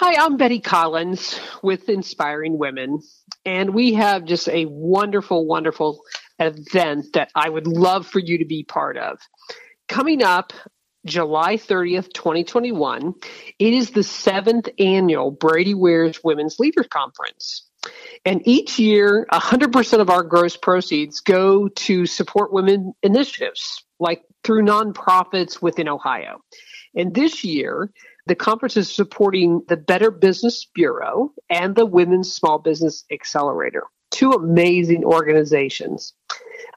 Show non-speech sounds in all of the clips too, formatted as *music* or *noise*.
Hi, I'm Betty Collins with Inspiring Women, and we have just a wonderful, wonderful event that I would love for you to be part of. Coming up July 30th, 2021, it is the seventh annual Brady Ware's Women's Leaders Conference. And each year, 100% of our gross proceeds go to support women initiatives, like through nonprofits within Ohio. And this year, the conference is supporting the Better Business Bureau and the Women's Small Business Accelerator, two amazing organizations.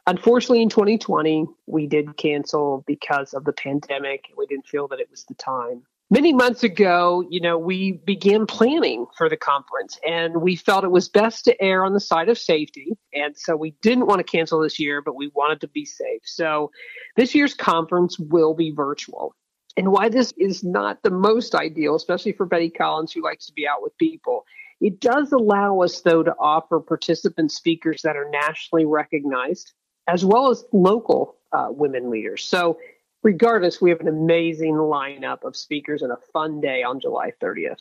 Unfortunately, in 2020, we did cancel because of the pandemic. We didn't feel that it was the time. Many months ago, you know, we began planning for the conference and we felt it was best to err on the side of safety. And so we didn't want to cancel this year, but we wanted to be safe. So this year's conference will be virtual. And why this is not the most ideal, especially for Betty Collins, who likes to be out with people, it does allow us, though, to offer participant speakers that are nationally recognized, as well as local uh, women leaders. So regardless, we have an amazing lineup of speakers and a fun day on July 30th.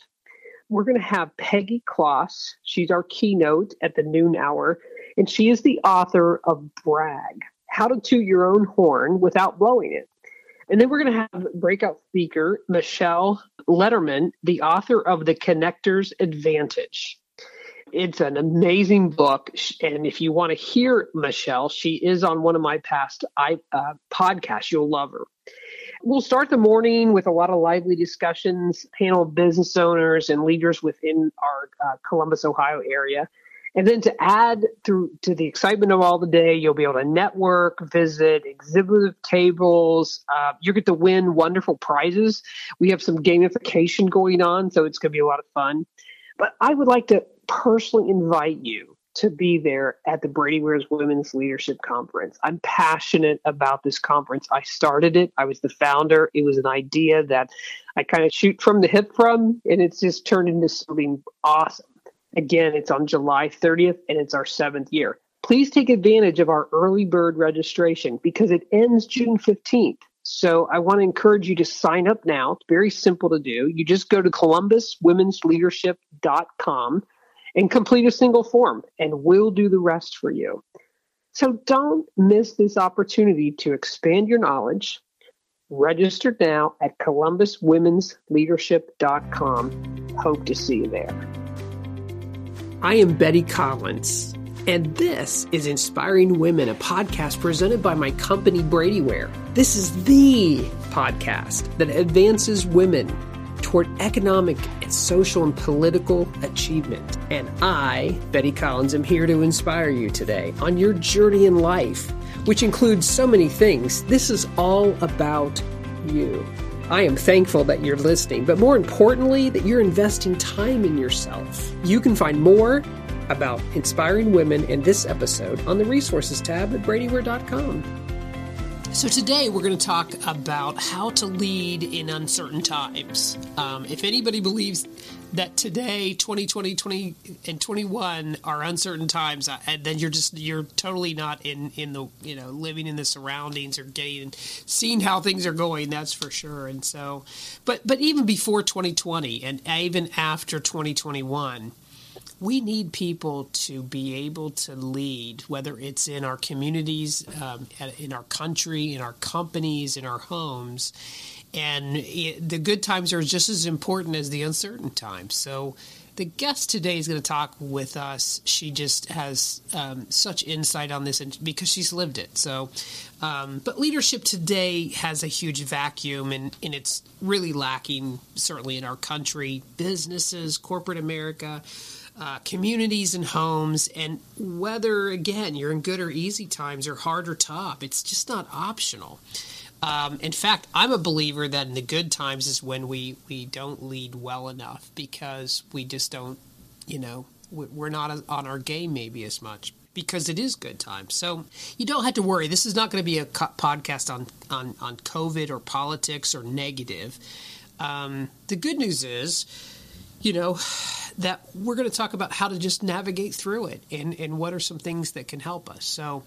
We're going to have Peggy Klaus. She's our keynote at the noon hour, and she is the author of Brag How to Toot Your Own Horn Without Blowing It. And then we're going to have breakout speaker Michelle Lederman, the author of The Connector's Advantage. It's an amazing book. And if you want to hear Michelle, she is on one of my past uh, podcasts. You'll love her. We'll start the morning with a lot of lively discussions, panel of business owners and leaders within our uh, Columbus, Ohio area. And then to add through to the excitement of all the day, you'll be able to network, visit exhibitive tables. Uh, you get to win wonderful prizes. We have some gamification going on, so it's going to be a lot of fun. But I would like to personally invite you to be there at the Brady Ware's Women's Leadership Conference. I'm passionate about this conference. I started it, I was the founder. It was an idea that I kind of shoot from the hip from, and it's just turned into something awesome. Again, it's on July 30th, and it's our seventh year. Please take advantage of our early bird registration because it ends June 15th. So I want to encourage you to sign up now. It's very simple to do. You just go to columbuswomensleadership.com and complete a single form, and we'll do the rest for you. So don't miss this opportunity to expand your knowledge. Register now at columbuswomensleadership.com. Hope to see you there. I am Betty Collins, and this is Inspiring Women, a podcast presented by my company Brady Ware. This is the podcast that advances women toward economic and social and political achievement. And I, Betty Collins, am here to inspire you today on your journey in life, which includes so many things. This is all about you. I am thankful that you're listening, but more importantly, that you're investing time in yourself. You can find more about inspiring women in this episode on the resources tab at bradyware.com. So, today we're going to talk about how to lead in uncertain times. Um, if anybody believes that today 2020 20 and 21 are uncertain times uh, then you're just you're totally not in in the you know living in the surroundings or getting seeing how things are going that's for sure and so but but even before 2020 and even after 2021 we need people to be able to lead, whether it's in our communities, um, in our country, in our companies, in our homes. And it, the good times are just as important as the uncertain times. So, the guest today is going to talk with us. She just has um, such insight on this, and because she's lived it. So, um, but leadership today has a huge vacuum, and, and it's really lacking, certainly in our country, businesses, corporate America uh, communities and homes, and whether, again, you're in good or easy times or hard or tough, it's just not optional. Um, in fact, I'm a believer that in the good times is when we, we don't lead well enough because we just don't, you know, we're not on our game maybe as much because it is good times. So you don't have to worry. This is not going to be a podcast on, on, on COVID or politics or negative. Um, the good news is, you know, that we're going to talk about how to just navigate through it and, and what are some things that can help us. So,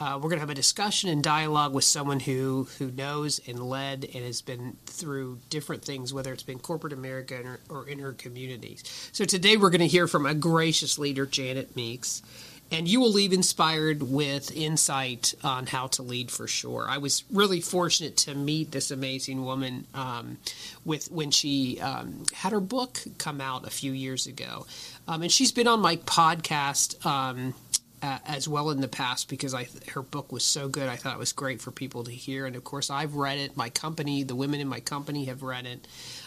Uh, we're going to have a discussion and dialogue with someone who, who knows and led and has been through different things, whether it's been corporate America or, or in her communities. So today we're going to hear from a gracious leader, Janet Meeks and you will leave inspired with insight on how to lead for sure. I was really fortunate to meet this amazing woman um, with when she um, had her book come out a few years ago, um, and she's been on my podcast. Um, as well in the past because I her book was so good. I thought it was great for people to hear, and of course I've read it. My company, the women in my company, have read it.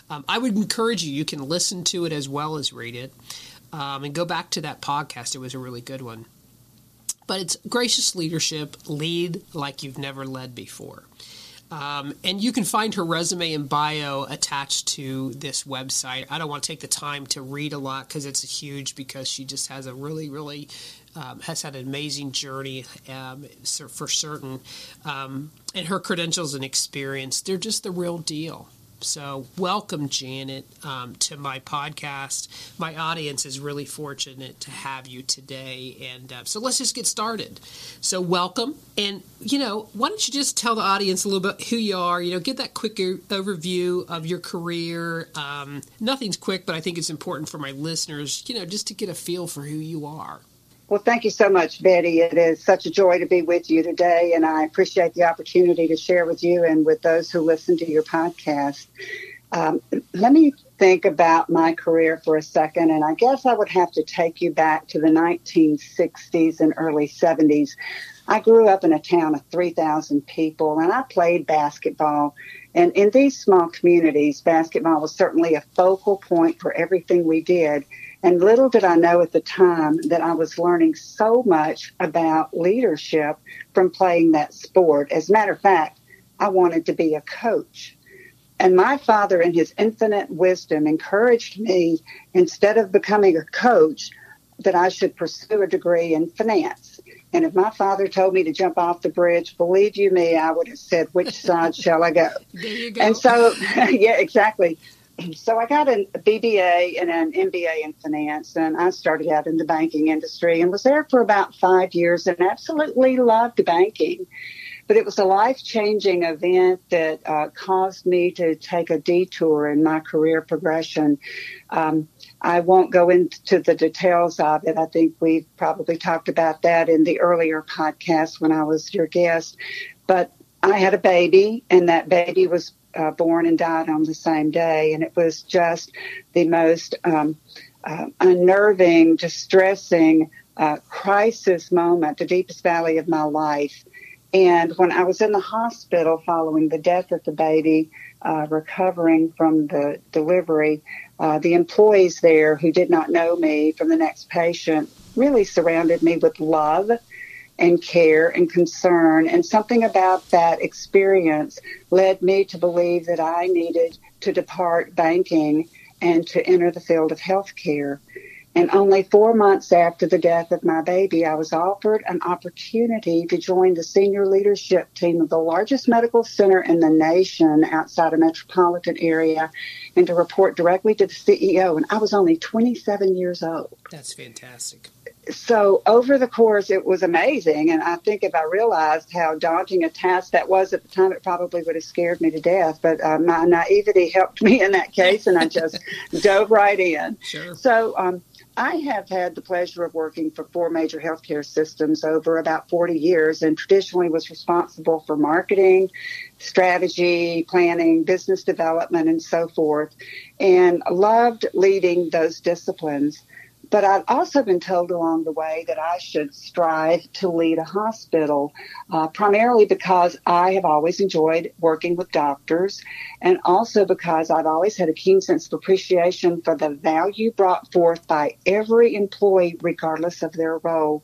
Um, I would encourage you. You can listen to it as well as read it. Um, and go back to that podcast. It was a really good one. But it's gracious leadership, lead like you've never led before. Um, and you can find her resume and bio attached to this website. I don't want to take the time to read a lot because it's huge because she just has a really, really um, has had an amazing journey um, for certain. Um, and her credentials and experience, they're just the real deal. So, welcome, Janet, um, to my podcast. My audience is really fortunate to have you today. And uh, so, let's just get started. So, welcome. And, you know, why don't you just tell the audience a little bit who you are? You know, get that quick overview of your career. Um, nothing's quick, but I think it's important for my listeners, you know, just to get a feel for who you are. Well, thank you so much, Betty. It is such a joy to be with you today, and I appreciate the opportunity to share with you and with those who listen to your podcast. Um, let me think about my career for a second, and I guess I would have to take you back to the 1960s and early 70s. I grew up in a town of 3,000 people, and I played basketball. And in these small communities, basketball was certainly a focal point for everything we did. And little did I know at the time that I was learning so much about leadership from playing that sport. As a matter of fact, I wanted to be a coach. And my father, in his infinite wisdom, encouraged me instead of becoming a coach, that I should pursue a degree in finance. And if my father told me to jump off the bridge, believe you me, I would have said, which side shall I go? *laughs* There you go. And so, *laughs* yeah, exactly *clears throat* so I got a BBA and an MBA in finance, and I started out in the banking industry and was there for about five years and absolutely loved banking. But it was a life changing event that uh, caused me to take a detour in my career progression. Um, I won't go into the details of it. I think we've probably talked about that in the earlier podcast when I was your guest. But I had a baby, and that baby was uh, born and died on the same day. And it was just the most um, uh, unnerving, distressing uh, crisis moment, the deepest valley of my life. And when I was in the hospital following the death of the baby, uh, recovering from the delivery, uh, the employees there who did not know me from the next patient really surrounded me with love and care and concern. And something about that experience led me to believe that I needed to depart banking and to enter the field of healthcare. And only four months after the death of my baby, I was offered an opportunity to join the senior leadership team of the largest medical center in the nation outside a metropolitan area and to report directly to the CEO. And I was only 27 years old. That's fantastic so over the course, it was amazing. And I think if I realized how daunting a task that was at the time, it probably would have scared me to death. But uh, my naivety helped me in that case, and I just *laughs* dove right in. Sure. So um, I have had the pleasure of working for four major healthcare systems over about 40 years, and traditionally was responsible for marketing, strategy, planning, business development, and so forth, and loved leading those disciplines. But I've also been told along the way that I should strive to lead a hospital, uh, primarily because I have always enjoyed working with doctors and also because I've always had a keen sense of appreciation for the value brought forth by every employee, regardless of their role.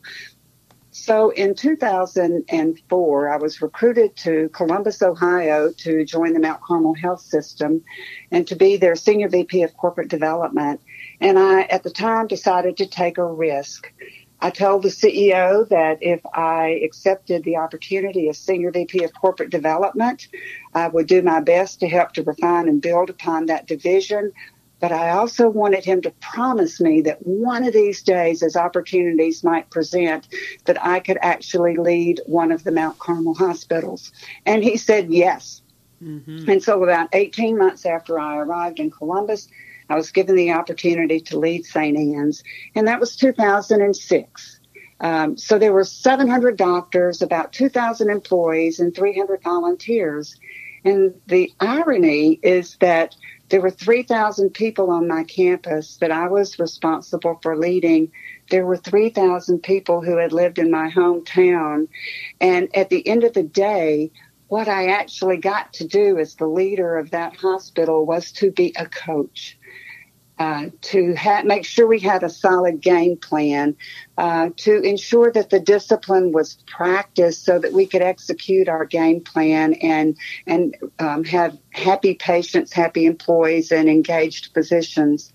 So in 2004, I was recruited to Columbus, Ohio to join the Mount Carmel Health System and to be their Senior VP of Corporate Development. And I, at the time, decided to take a risk. I told the CEO that if I accepted the opportunity as Senior VP of Corporate Development, I would do my best to help to refine and build upon that division but I also wanted him to promise me that one of these days, as opportunities might present, that I could actually lead one of the Mount Carmel hospitals. And he said yes. Mm-hmm. And so, about 18 months after I arrived in Columbus, I was given the opportunity to lead St. Ann's, and that was 2006. Um, so there were 700 doctors, about 2,000 employees, and 300 volunteers. And the irony is that there were 3,000 people on my campus that I was responsible for leading. There were 3,000 people who had lived in my hometown. And at the end of the day, what I actually got to do as the leader of that hospital was to be a coach uh, to ha- make sure we had a solid game plan, uh, to ensure that the discipline was practiced so that we could execute our game plan and and um, have happy patients, happy employees, and engaged physicians.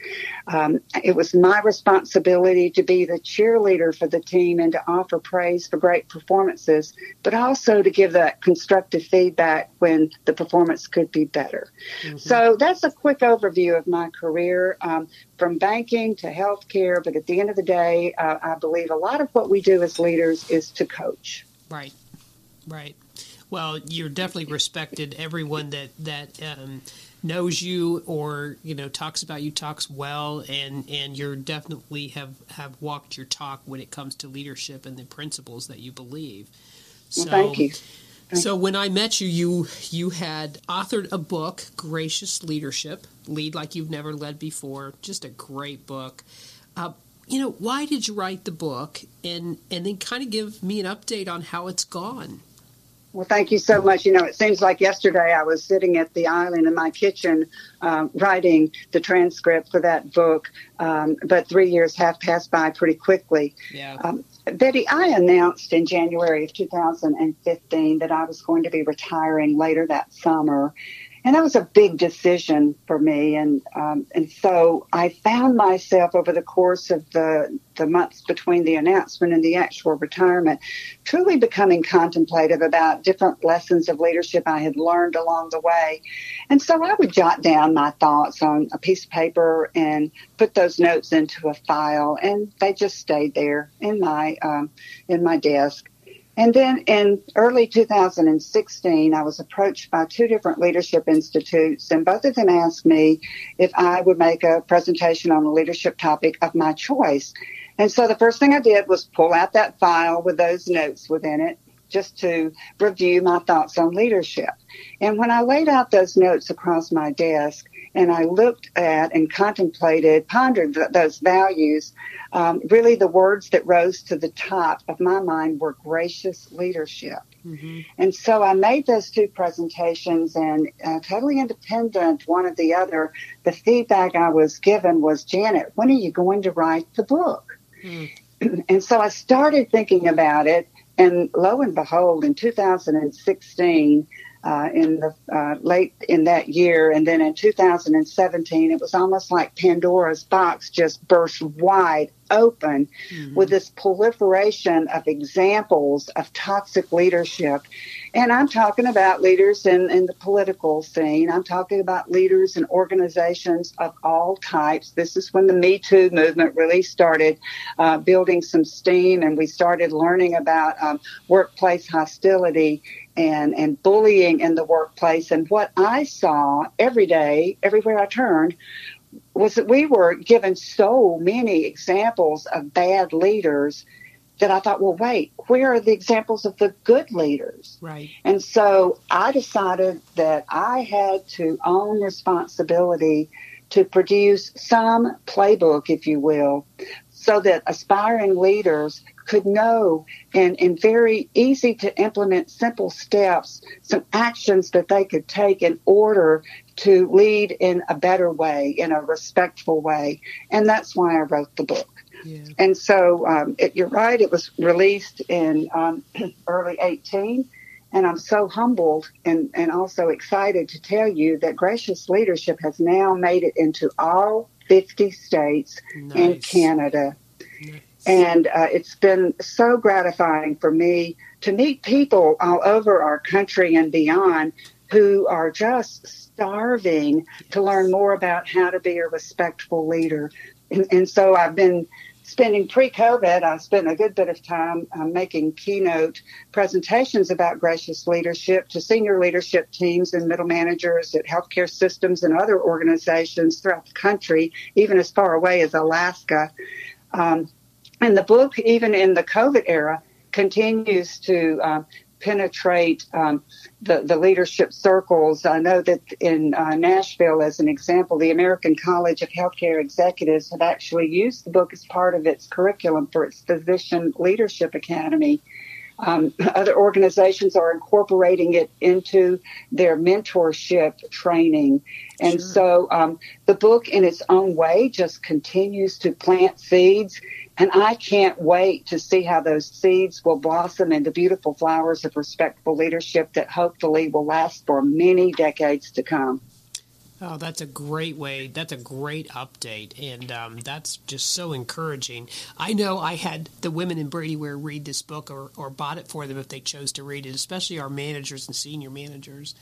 Um, it was my responsibility to be the cheerleader for the team and to offer praise for great performances, but also to give that constructive feedback when the performance could be better. Mm-hmm. So that's a quick overview of my career. Um, from banking to healthcare. But at the end of the day, uh, I believe a lot of what we do as leaders is to coach. Right, right. Well, you're definitely respected. Everyone that that um, knows you or you know talks about you talks well, and and you're definitely have have walked your talk when it comes to leadership and the principles that you believe. So, well, thank you. So when I met you, you you had authored a book, Gracious Leadership, Lead Like You've Never Led Before. Just a great book. Uh, you know, why did you write the book, and and then kind of give me an update on how it's gone? Well, thank you so much. You know, it seems like yesterday I was sitting at the island in my kitchen uh, writing the transcript for that book, um, but three years have passed by pretty quickly. Yeah. Um, Betty, I announced in January of 2015 that I was going to be retiring later that summer. And that was a big decision for me. And, um, and so I found myself over the course of the, the months between the announcement and the actual retirement, truly becoming contemplative about different lessons of leadership I had learned along the way. And so I would jot down my thoughts on a piece of paper and put those notes into a file and they just stayed there in my, um, in my desk. And then in early 2016, I was approached by two different leadership institutes, and both of them asked me if I would make a presentation on a leadership topic of my choice. And so the first thing I did was pull out that file with those notes within it just to review my thoughts on leadership. And when I laid out those notes across my desk, and I looked at and contemplated, pondered th- those values, um, really the words that rose to the top of my mind were gracious leadership. Mm-hmm. And so I made those two presentations and uh, totally independent one of the other. The feedback I was given was, Janet, when are you going to write the book? Mm. *clears throat* And so I started thinking about it. And lo and behold, in 2016, uh, in the uh, late in that year, and then in 2017, it was almost like Pandora's box just burst wide open mm-hmm. with this proliferation of examples of toxic leadership. And I'm talking about leaders in, in the political scene. I'm talking about leaders in organizations of all types. This is when the Me Too movement really started uh, building some steam, and we started learning about um, workplace hostility and, and bullying in the workplace. And what I saw every day, everywhere I turned, was that we were given so many examples of bad leaders that I thought, well, wait, where are the examples of the good leaders? Right. And so I decided that I had to own responsibility to produce some playbook, if you will, so that aspiring leaders could know in, in very easy to implement simple steps some actions that they could take in order to lead in a better way, in a respectful way. And that's why I wrote the book. Yeah. And so um, it, you're right, it was released in um, *clears throat* early 18. And I'm so humbled and, and also excited to tell you that Gracious Leadership has now made it into all 50 states nice. and Canada. Nice. And uh, it's been so gratifying for me to meet people all over our country and beyond who are just starving to learn more about how to be a respectful leader. And, and so I've been spending pre-COVID, I spent a good bit of time uh, making keynote presentations about gracious leadership to senior leadership teams and middle managers at healthcare systems and other organizations throughout the country, even as far away as Alaska. Um, and the book, even in the COVID era, continues to uh, penetrate um, the, the leadership circles. I know that in uh, Nashville, as an example, the American College of Healthcare Executives have actually used the book as part of its curriculum for its Physician Leadership Academy. Um, other organizations are incorporating it into their mentorship training. And sure. so um, the book, in its own way, just continues to plant seeds and I can't wait to see how those seeds will blossom into beautiful flowers of respectful leadership that hopefully will last for many decades to come. Oh, that's a great way. That's a great update, and um, that's just so encouraging. I know I had the women in Brady-Ware read this book or, or bought it for them if they chose to read it, especially our managers and senior managers.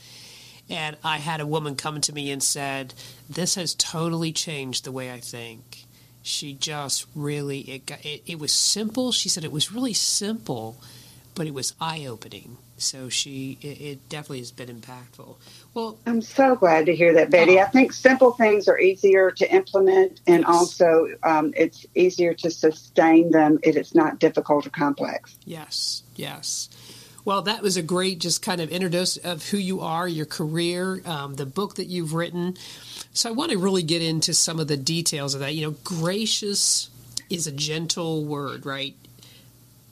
And I had a woman come to me and said, "This has totally changed the way I think." She just really it got it, it was simple. She said it was really simple but it was eye-opening. So she it, it definitely has been impactful. Well i'm so glad to hear that betty. Oh. i think simple things are easier to implement and yes. also um, it's easier to sustain them if it's not difficult or complex. Yes yes well, that was a great just kind of introduce of who you are, your career, um, the book that you've written. So I want to really get into some of the details of that. You know, gracious is a gentle word, right?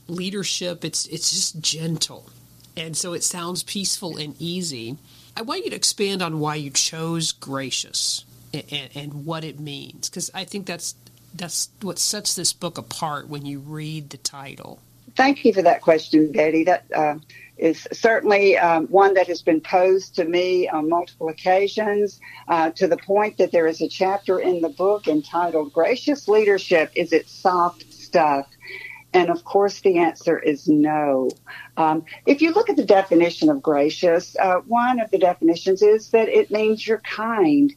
Leadership, it's it's just gentle. And so it sounds peaceful and easy. I want you to expand on why you chose gracious and, and, what it means, because I think that's that's what sets this book apart when you read the title. Thank you for that question, Betty. That uh, is certainly um, one that has been posed to me on multiple occasions uh, to the point that there is a chapter in the book entitled Gracious Leadership Is It Soft Stuff? And of course, the answer is no. Um, if you look at the definition of gracious, uh, one of the definitions is that it means you're kind.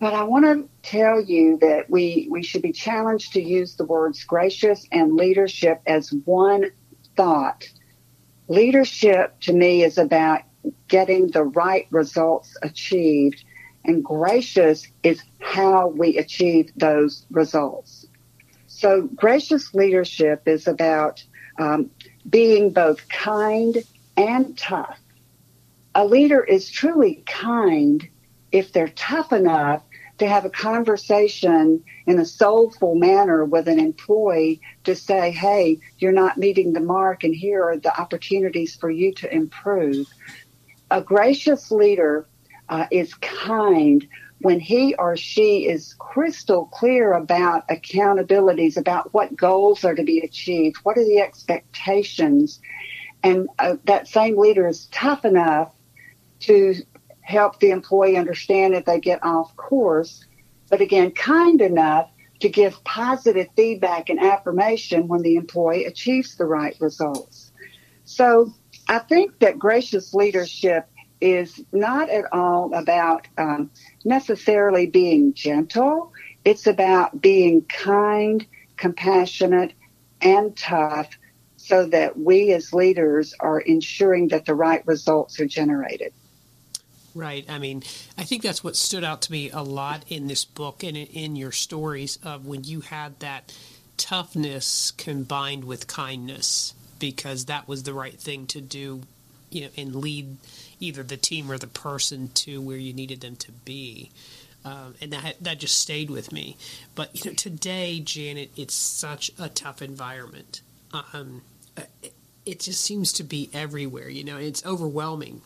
But I want to tell you that we, we should be challenged to use the words gracious and leadership as one thought Leadership to me is about getting the right results achieved, and gracious is how we achieve those results. So, gracious leadership is about um, being both kind and tough. A leader is truly kind if they're tough enough to have a conversation in a soulful manner with an employee to say, hey, you're not meeting the mark, and here are the opportunities for you to improve. A gracious leader uh, is kind when he or she is crystal clear about accountabilities, about what goals are to be achieved, what are the expectations, and uh, that same leader is tough enough to help the employee understand if they get off course, but again, kind enough to give positive feedback and affirmation when the employee achieves the right results. So I think that gracious leadership is not at all about um, necessarily being gentle. It's about being kind, compassionate, and tough so that we as leaders are ensuring that the right results are generated. Right. I mean, I think that's what stood out to me a lot in this book and in your stories of when you had that toughness combined with kindness because that was the right thing to do, you know, and lead either the team or the person to where you needed them to be. Um, and that that just stayed with me. But you know, today, Janet, it's such a tough environment. Um, it, it just seems to be everywhere. You know, it's overwhelming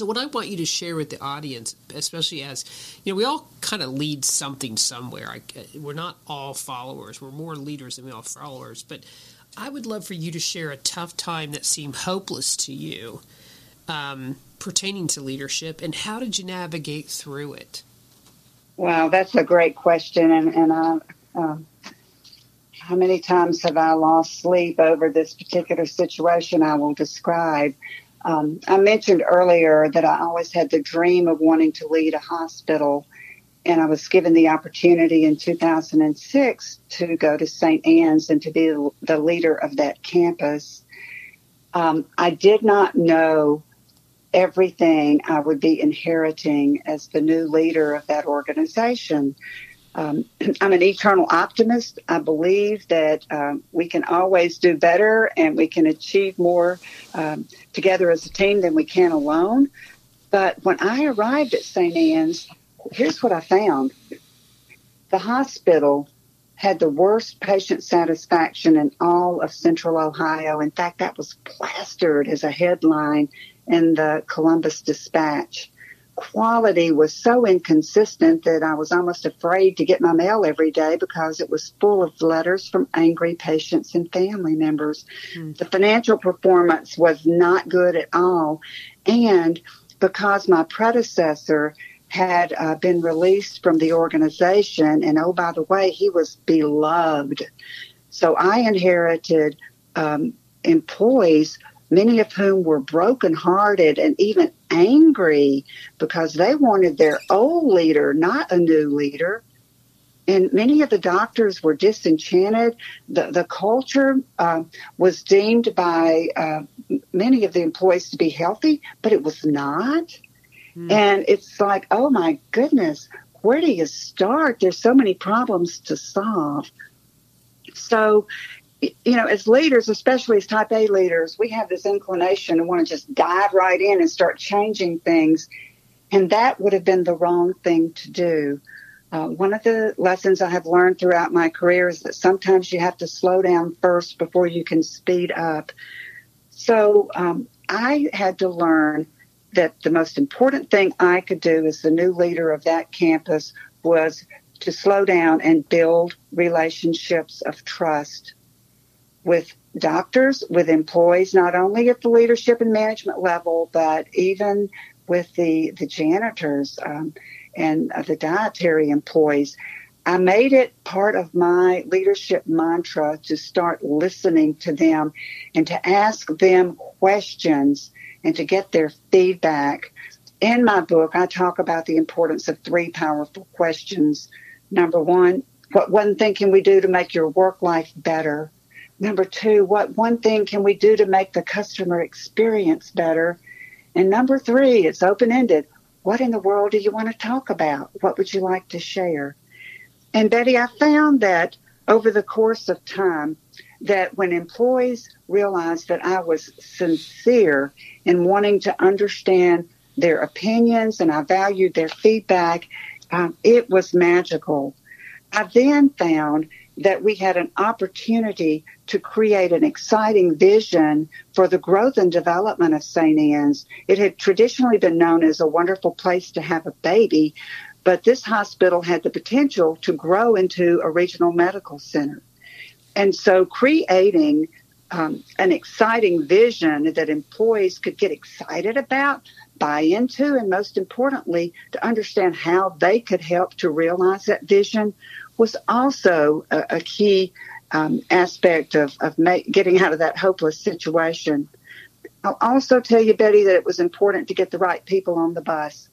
so, what I want you to share with the audience, especially as you know, we all kind of lead something somewhere. I, we're not all followers; we're more leaders than we are followers. But I would love for you to share a tough time that seemed hopeless to you, um, pertaining to leadership, and how did you navigate through it? Wow, that's a great question, and and I, um, how many times have I lost sleep over this particular situation I will describe? Um, I mentioned earlier that I always had the dream of wanting to lead a hospital, and I was given the opportunity in 2006 to go to St. Ann's and to be the leader of that campus. Um, I did not know everything I would be inheriting as the new leader of that organization. Um, *clears throat* I'm an eternal optimist. I believe that um, we can always do better and we can achieve more um, together as a team than we can alone. But when I arrived at St. Ann's, here's what I found the hospital had the worst patient satisfaction in all of central Ohio. In fact, that was plastered as a headline in the Columbus Dispatch quality was so inconsistent that I was almost afraid to get my mail every day because it was full of letters from angry patients and family members. Mm. The financial performance was not good at all. And because my predecessor had uh, been released from the organization, and oh, by the way, he was beloved. So I inherited um, employees many of whom were brokenhearted and even angry because they wanted their old leader, not a new leader. And many of the doctors were disenchanted. The, the culture uh, was deemed by uh, many of the employees to be healthy, but it was not. Mm. And it's like, oh my goodness, where do you start? There's so many problems to solve. So you know, as leaders, especially as type A leaders, we have this inclination to want to just dive right in and start changing things. And that would have been the wrong thing to do. Uh, one of the lessons I have learned throughout my career is that sometimes you have to slow down first before you can speed up. So um, I had to learn that the most important thing I could do as the new leader of that campus was to slow down and build relationships of trust with doctors, with employees, not only at the leadership and management level, but even with the, the janitors um, and uh, the dietary employees. I made it part of my leadership mantra to start listening to them and to ask them questions and to get their feedback. In my book, I talk about the importance of three powerful questions. Number one, what one thing can we do to make your work life better? Number two, what one thing can we do to make the customer experience better? And number three, it's open ended. What in the world do you want to talk about? What would you like to share? And Betty, I found that over the course of time, that when employees realized that I was sincere in wanting to understand their opinions and I valued their feedback, um, it was magical. I then found that we had an opportunity to create an exciting vision for the growth and development of St. Ann's. It had traditionally been known as a wonderful place to have a baby, but this hospital had the potential to grow into a regional medical center. And so creating um, an exciting vision that employees could get excited about, buy into, and most importantly, to understand how they could help to realize that vision was also a, a key um, aspect of, of getting out of that hopeless situation. I'll also tell you, Betty, that it was important to get the right people on the bus.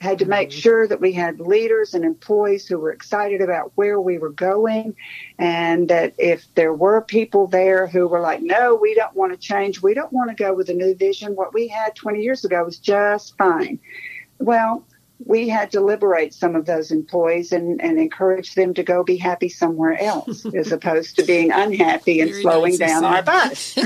I had to make mm-hmm. sure that we had leaders and employees who were excited about where we were going, and that if there were people there who were like, no, we don't want to change, we don't want to go with a new vision, what we had 20 years ago was just fine. Well, we had to liberate some of those employees and, and encourage them to go be happy somewhere else *laughs* as opposed to being unhappy and Very slowing down said. our bus.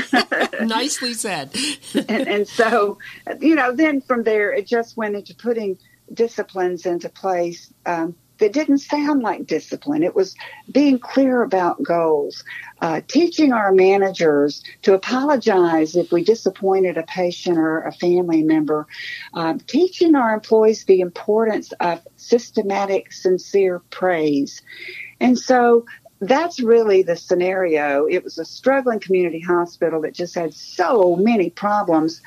*laughs* *laughs* nicely said. and, and so, you know, then from there, it just went into putting disciplines into place um, that didn't sound like discipline. It was being clear about goals, uh, teaching our managers to apologize if we disappointed a patient or a family member, uh, teaching our employees the importance of systematic, sincere praise. And so that's really the scenario. It was a struggling community hospital that just had so many problems.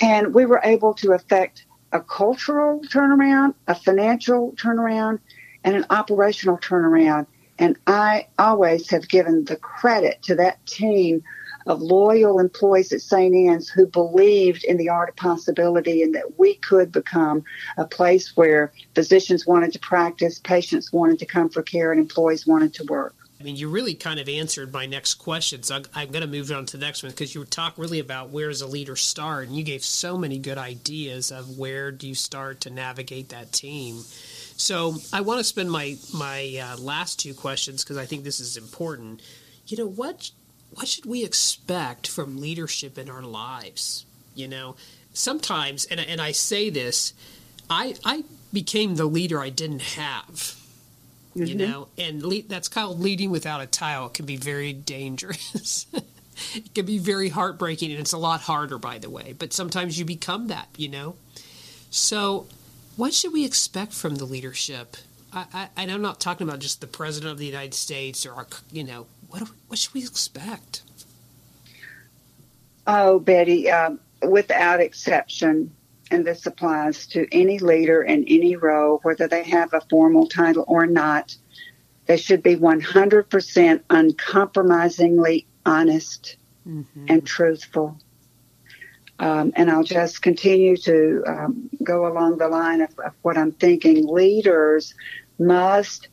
And we were able to affect a cultural turnaround, a financial turnaround, and an operational turnaround. And I always have given the credit to that team of loyal employees at St. Ann's who believed in the art of possibility and that we could become a place where physicians wanted to practice, patients wanted to come for care, and employees wanted to work. I mean, you really kind of answered my next question, so I'm, going to move on to the next one because you talk really about where does a leader start, and you gave so many good ideas of where do you start to navigate that team. So I want to spend my my uh, last two questions because I think this is important. You know what what should we expect from leadership in our lives? You know, sometimes, and and I say this, I I became the leader I didn't have. Mm-hmm. You know, and le- that's called leading without a title. It can be very dangerous. *laughs* it can be very heartbreaking, and it's a lot harder, by the way. But sometimes you become that. You know, so what should we expect from the leadership? I, I, and I'm not talking about just the president of the United States or our, you know, what what should we expect? Oh, Betty, uh, without exception, and this applies to any leader in any role, whether they have a formal title or not, they should be 100% uncompromisingly honest mm-hmm. and truthful. Um, and I'll just continue to um, go along the line of, of what I'm thinking. Leaders must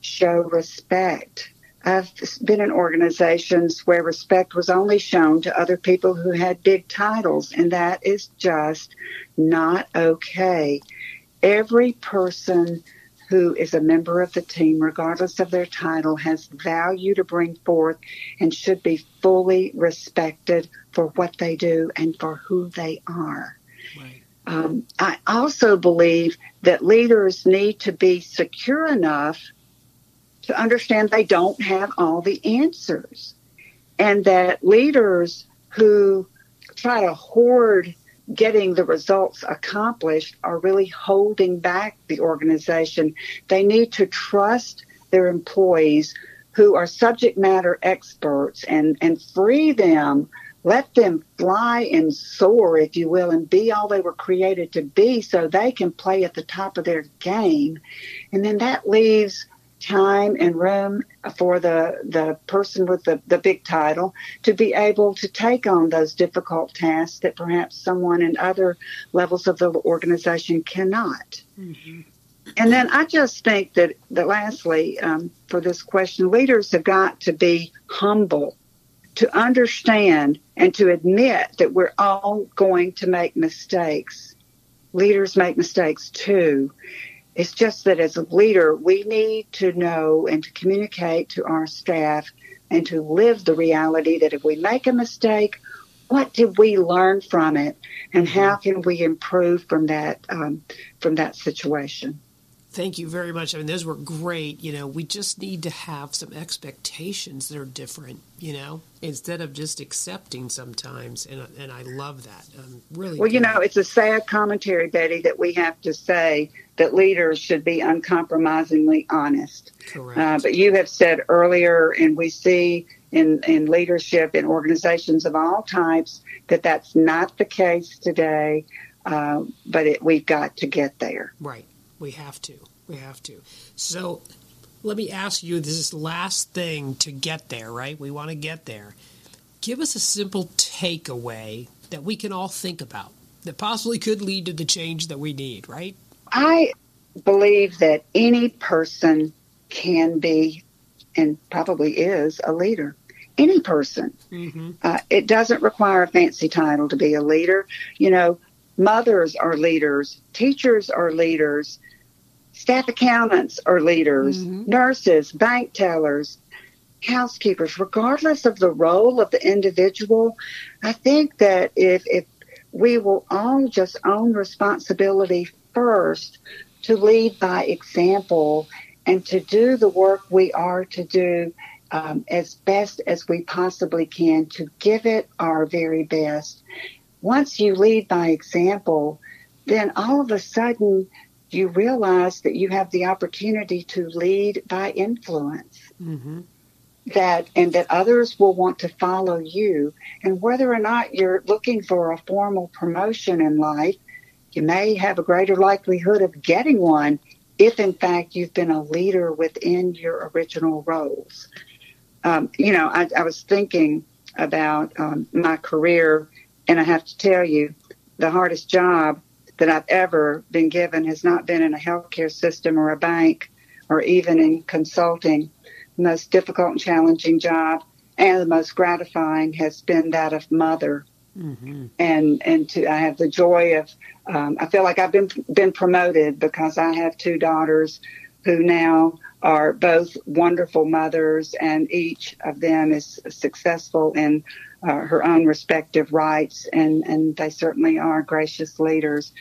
show respect. I've been in organizations where respect was only shown to other people who had big titles, and that is just not okay. Every person who is a member of the team, regardless of their title, has value to bring forth and should be fully respected for what they do and for who they are. Right. Um, I also believe that leaders need to be secure enough to understand they don't have all the answers and that leaders who try to hoard getting the results accomplished are really holding back the organization. They need to trust their employees who are subject matter experts and, and free them, let them fly and soar, if you will, and be all they were created to be so they can play at the top of their game. And then that leaves time and room for the, the person with the, the big title to be able to take on those difficult tasks that perhaps someone in other levels of the organization cannot. Mm-hmm. And then I just think that, that lastly, um, for this question, leaders have got to be humble to understand and to admit that we're all going to make mistakes. Leaders make mistakes too. It's just that as a leader, we need to know and to communicate to our staff and to live the reality that if we make a mistake, what did we learn from it, and how can we improve from that um, from that situation? Thank you very much. I mean, those were great. You know, we just need to have some expectations that are different. You know, instead of just accepting sometimes, and and I love that. Um, really. Well, you know, it's a sad commentary, Betty, that we have to say that leaders should be uncompromisingly honest. Correct. Uh, but you have said earlier, and we see in in leadership in organizations of all types that that's not the case today. Uh, but it, we've got to get there. Right. We have to. We have to. So let me ask you this last thing to get there, right? We want to get there. Give us a simple takeaway that we can all think about that possibly could lead to the change that we need, right? I believe that any person can be and probably is a leader. Any person. Mm-hmm. Uh, it doesn't require a fancy title to be a leader. You know, mothers are leaders, teachers are leaders, staff accountants are leaders, mm-hmm. nurses, bank tellers, housekeepers, regardless of the role of the individual. I think that if, if we will all just own responsibility first to lead by example and to do the work we are to do um, as best as we possibly can, to give it our very best once you lead by example, then all of a sudden you realize that you have the opportunity to lead by influence. Mm-hmm. That and that others will want to follow you. And whether or not you're looking for a formal promotion in life, you may have a greater likelihood of getting one if, in fact, you've been a leader within your original roles. Um, you know, I, I was thinking about um, my career. And I have to tell you, the hardest job that I've ever been given has not been in a healthcare system or a bank or even in consulting. The most difficult and challenging job and the most gratifying has been that of mother. Mm-hmm. And and to I have the joy of um, I feel like I've been been promoted because I have two daughters who now are both wonderful mothers, and each of them is successful in uh, her own respective rights, and and they certainly are gracious leaders.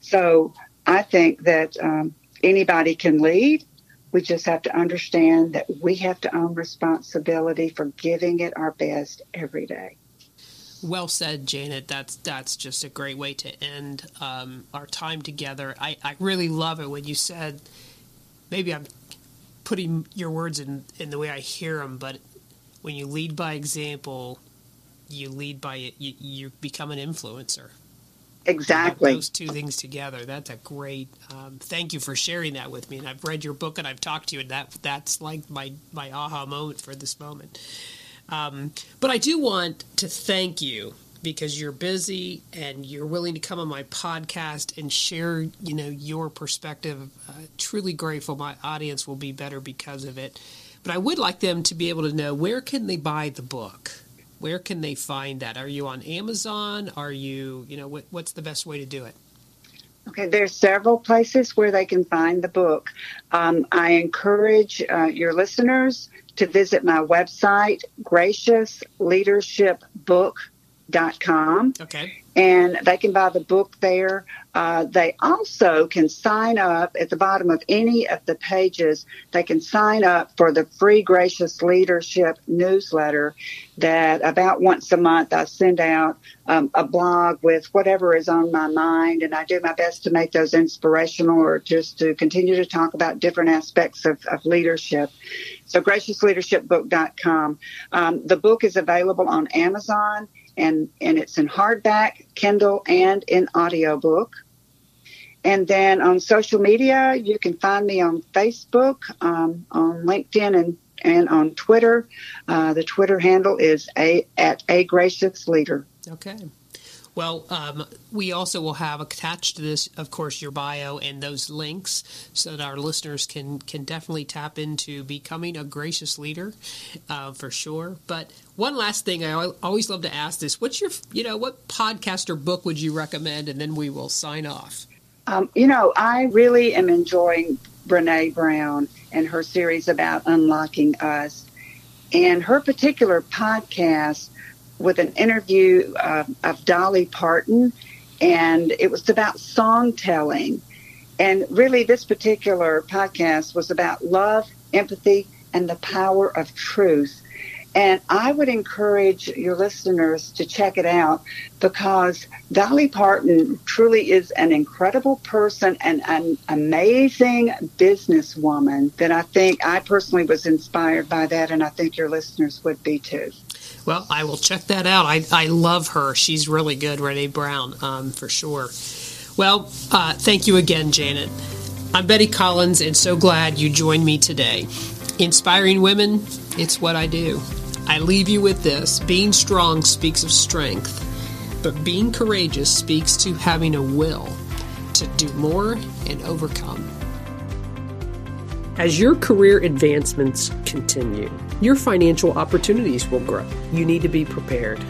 So I think that um, anybody can lead. We just have to understand that we have to own responsibility for giving it our best every day. Well said, Janet. That's that's just a great way to end um, our time together. I, I really love it when you said, maybe I'm putting your words in in the way I hear them, but when you lead by example, you lead by it. You, you become an influencer. Exactly. Those two things together. That's a great. Um, thank you for sharing that with me. And I've read your book and I've talked to you, and that that's like my my aha moment for this moment. Um, but I do want to thank you because you're busy and you're willing to come on my podcast and share, you know, your perspective. Uh, truly grateful. My audience will be better because of it. But I would like them to be able to know where can they buy the book where can they find that? Are you on Amazon? Are you, you know, what, what's the best way to do it? Okay, there's several places where they can find the book. Um, I encourage uh, your listeners to visit my website, graciousleadershipbook.com. Okay. And they can buy the book there. Uh, they also can sign up at the bottom of any of the pages. They can sign up for the free Gracious Leadership newsletter that about once a month I send out um, a blog with whatever is on my mind, and I do my best to make those inspirational or just to continue to talk about different aspects of, of leadership. So, graciousleadershipbook.com. Um, the book is available on Amazon and and it's in hardback, Kindle, and in audiobook. And then on social media, you can find me on Facebook, um, on LinkedIn, and and on Twitter. Uh, the Twitter handle is a at a gracious leader. Okay. Well, um, we also will have attached to this, of course, your bio and those links, so that our listeners can can definitely tap into becoming a gracious leader, uh, for sure. But one last thing, I always love to ask this: What's your, you know, what podcast or book would you recommend? And then we will sign off. Um, you know, I really am enjoying Brene Brown and her series about unlocking us, and her particular podcast with an interview uh, of Dolly Parton, and it was about song telling. And really, this particular podcast was about love, empathy, and the power of truth. And I would encourage your listeners to check it out because Dolly Parton truly is an incredible person and an amazing businesswoman that I think I personally was inspired by that, and I think your listeners would be too. Well, I will check that out. I, I love her. She's really good, Brene Brown, um, for sure. Well, uh, thank you again, Janet. I'm Betty Collins, and so glad you joined me today. Inspiring women, it's what I do. I leave you with this being strong speaks of strength, but being courageous speaks to having a will to do more and overcome. As your career advancements continue, your financial opportunities will grow. You need to be prepared.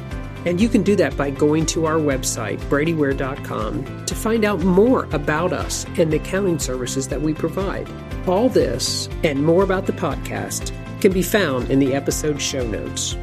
And you can do that by going to our website, bradyware.com, to find out more about us and the accounting services that we provide. All this and more about the podcast can be found in the episode show notes.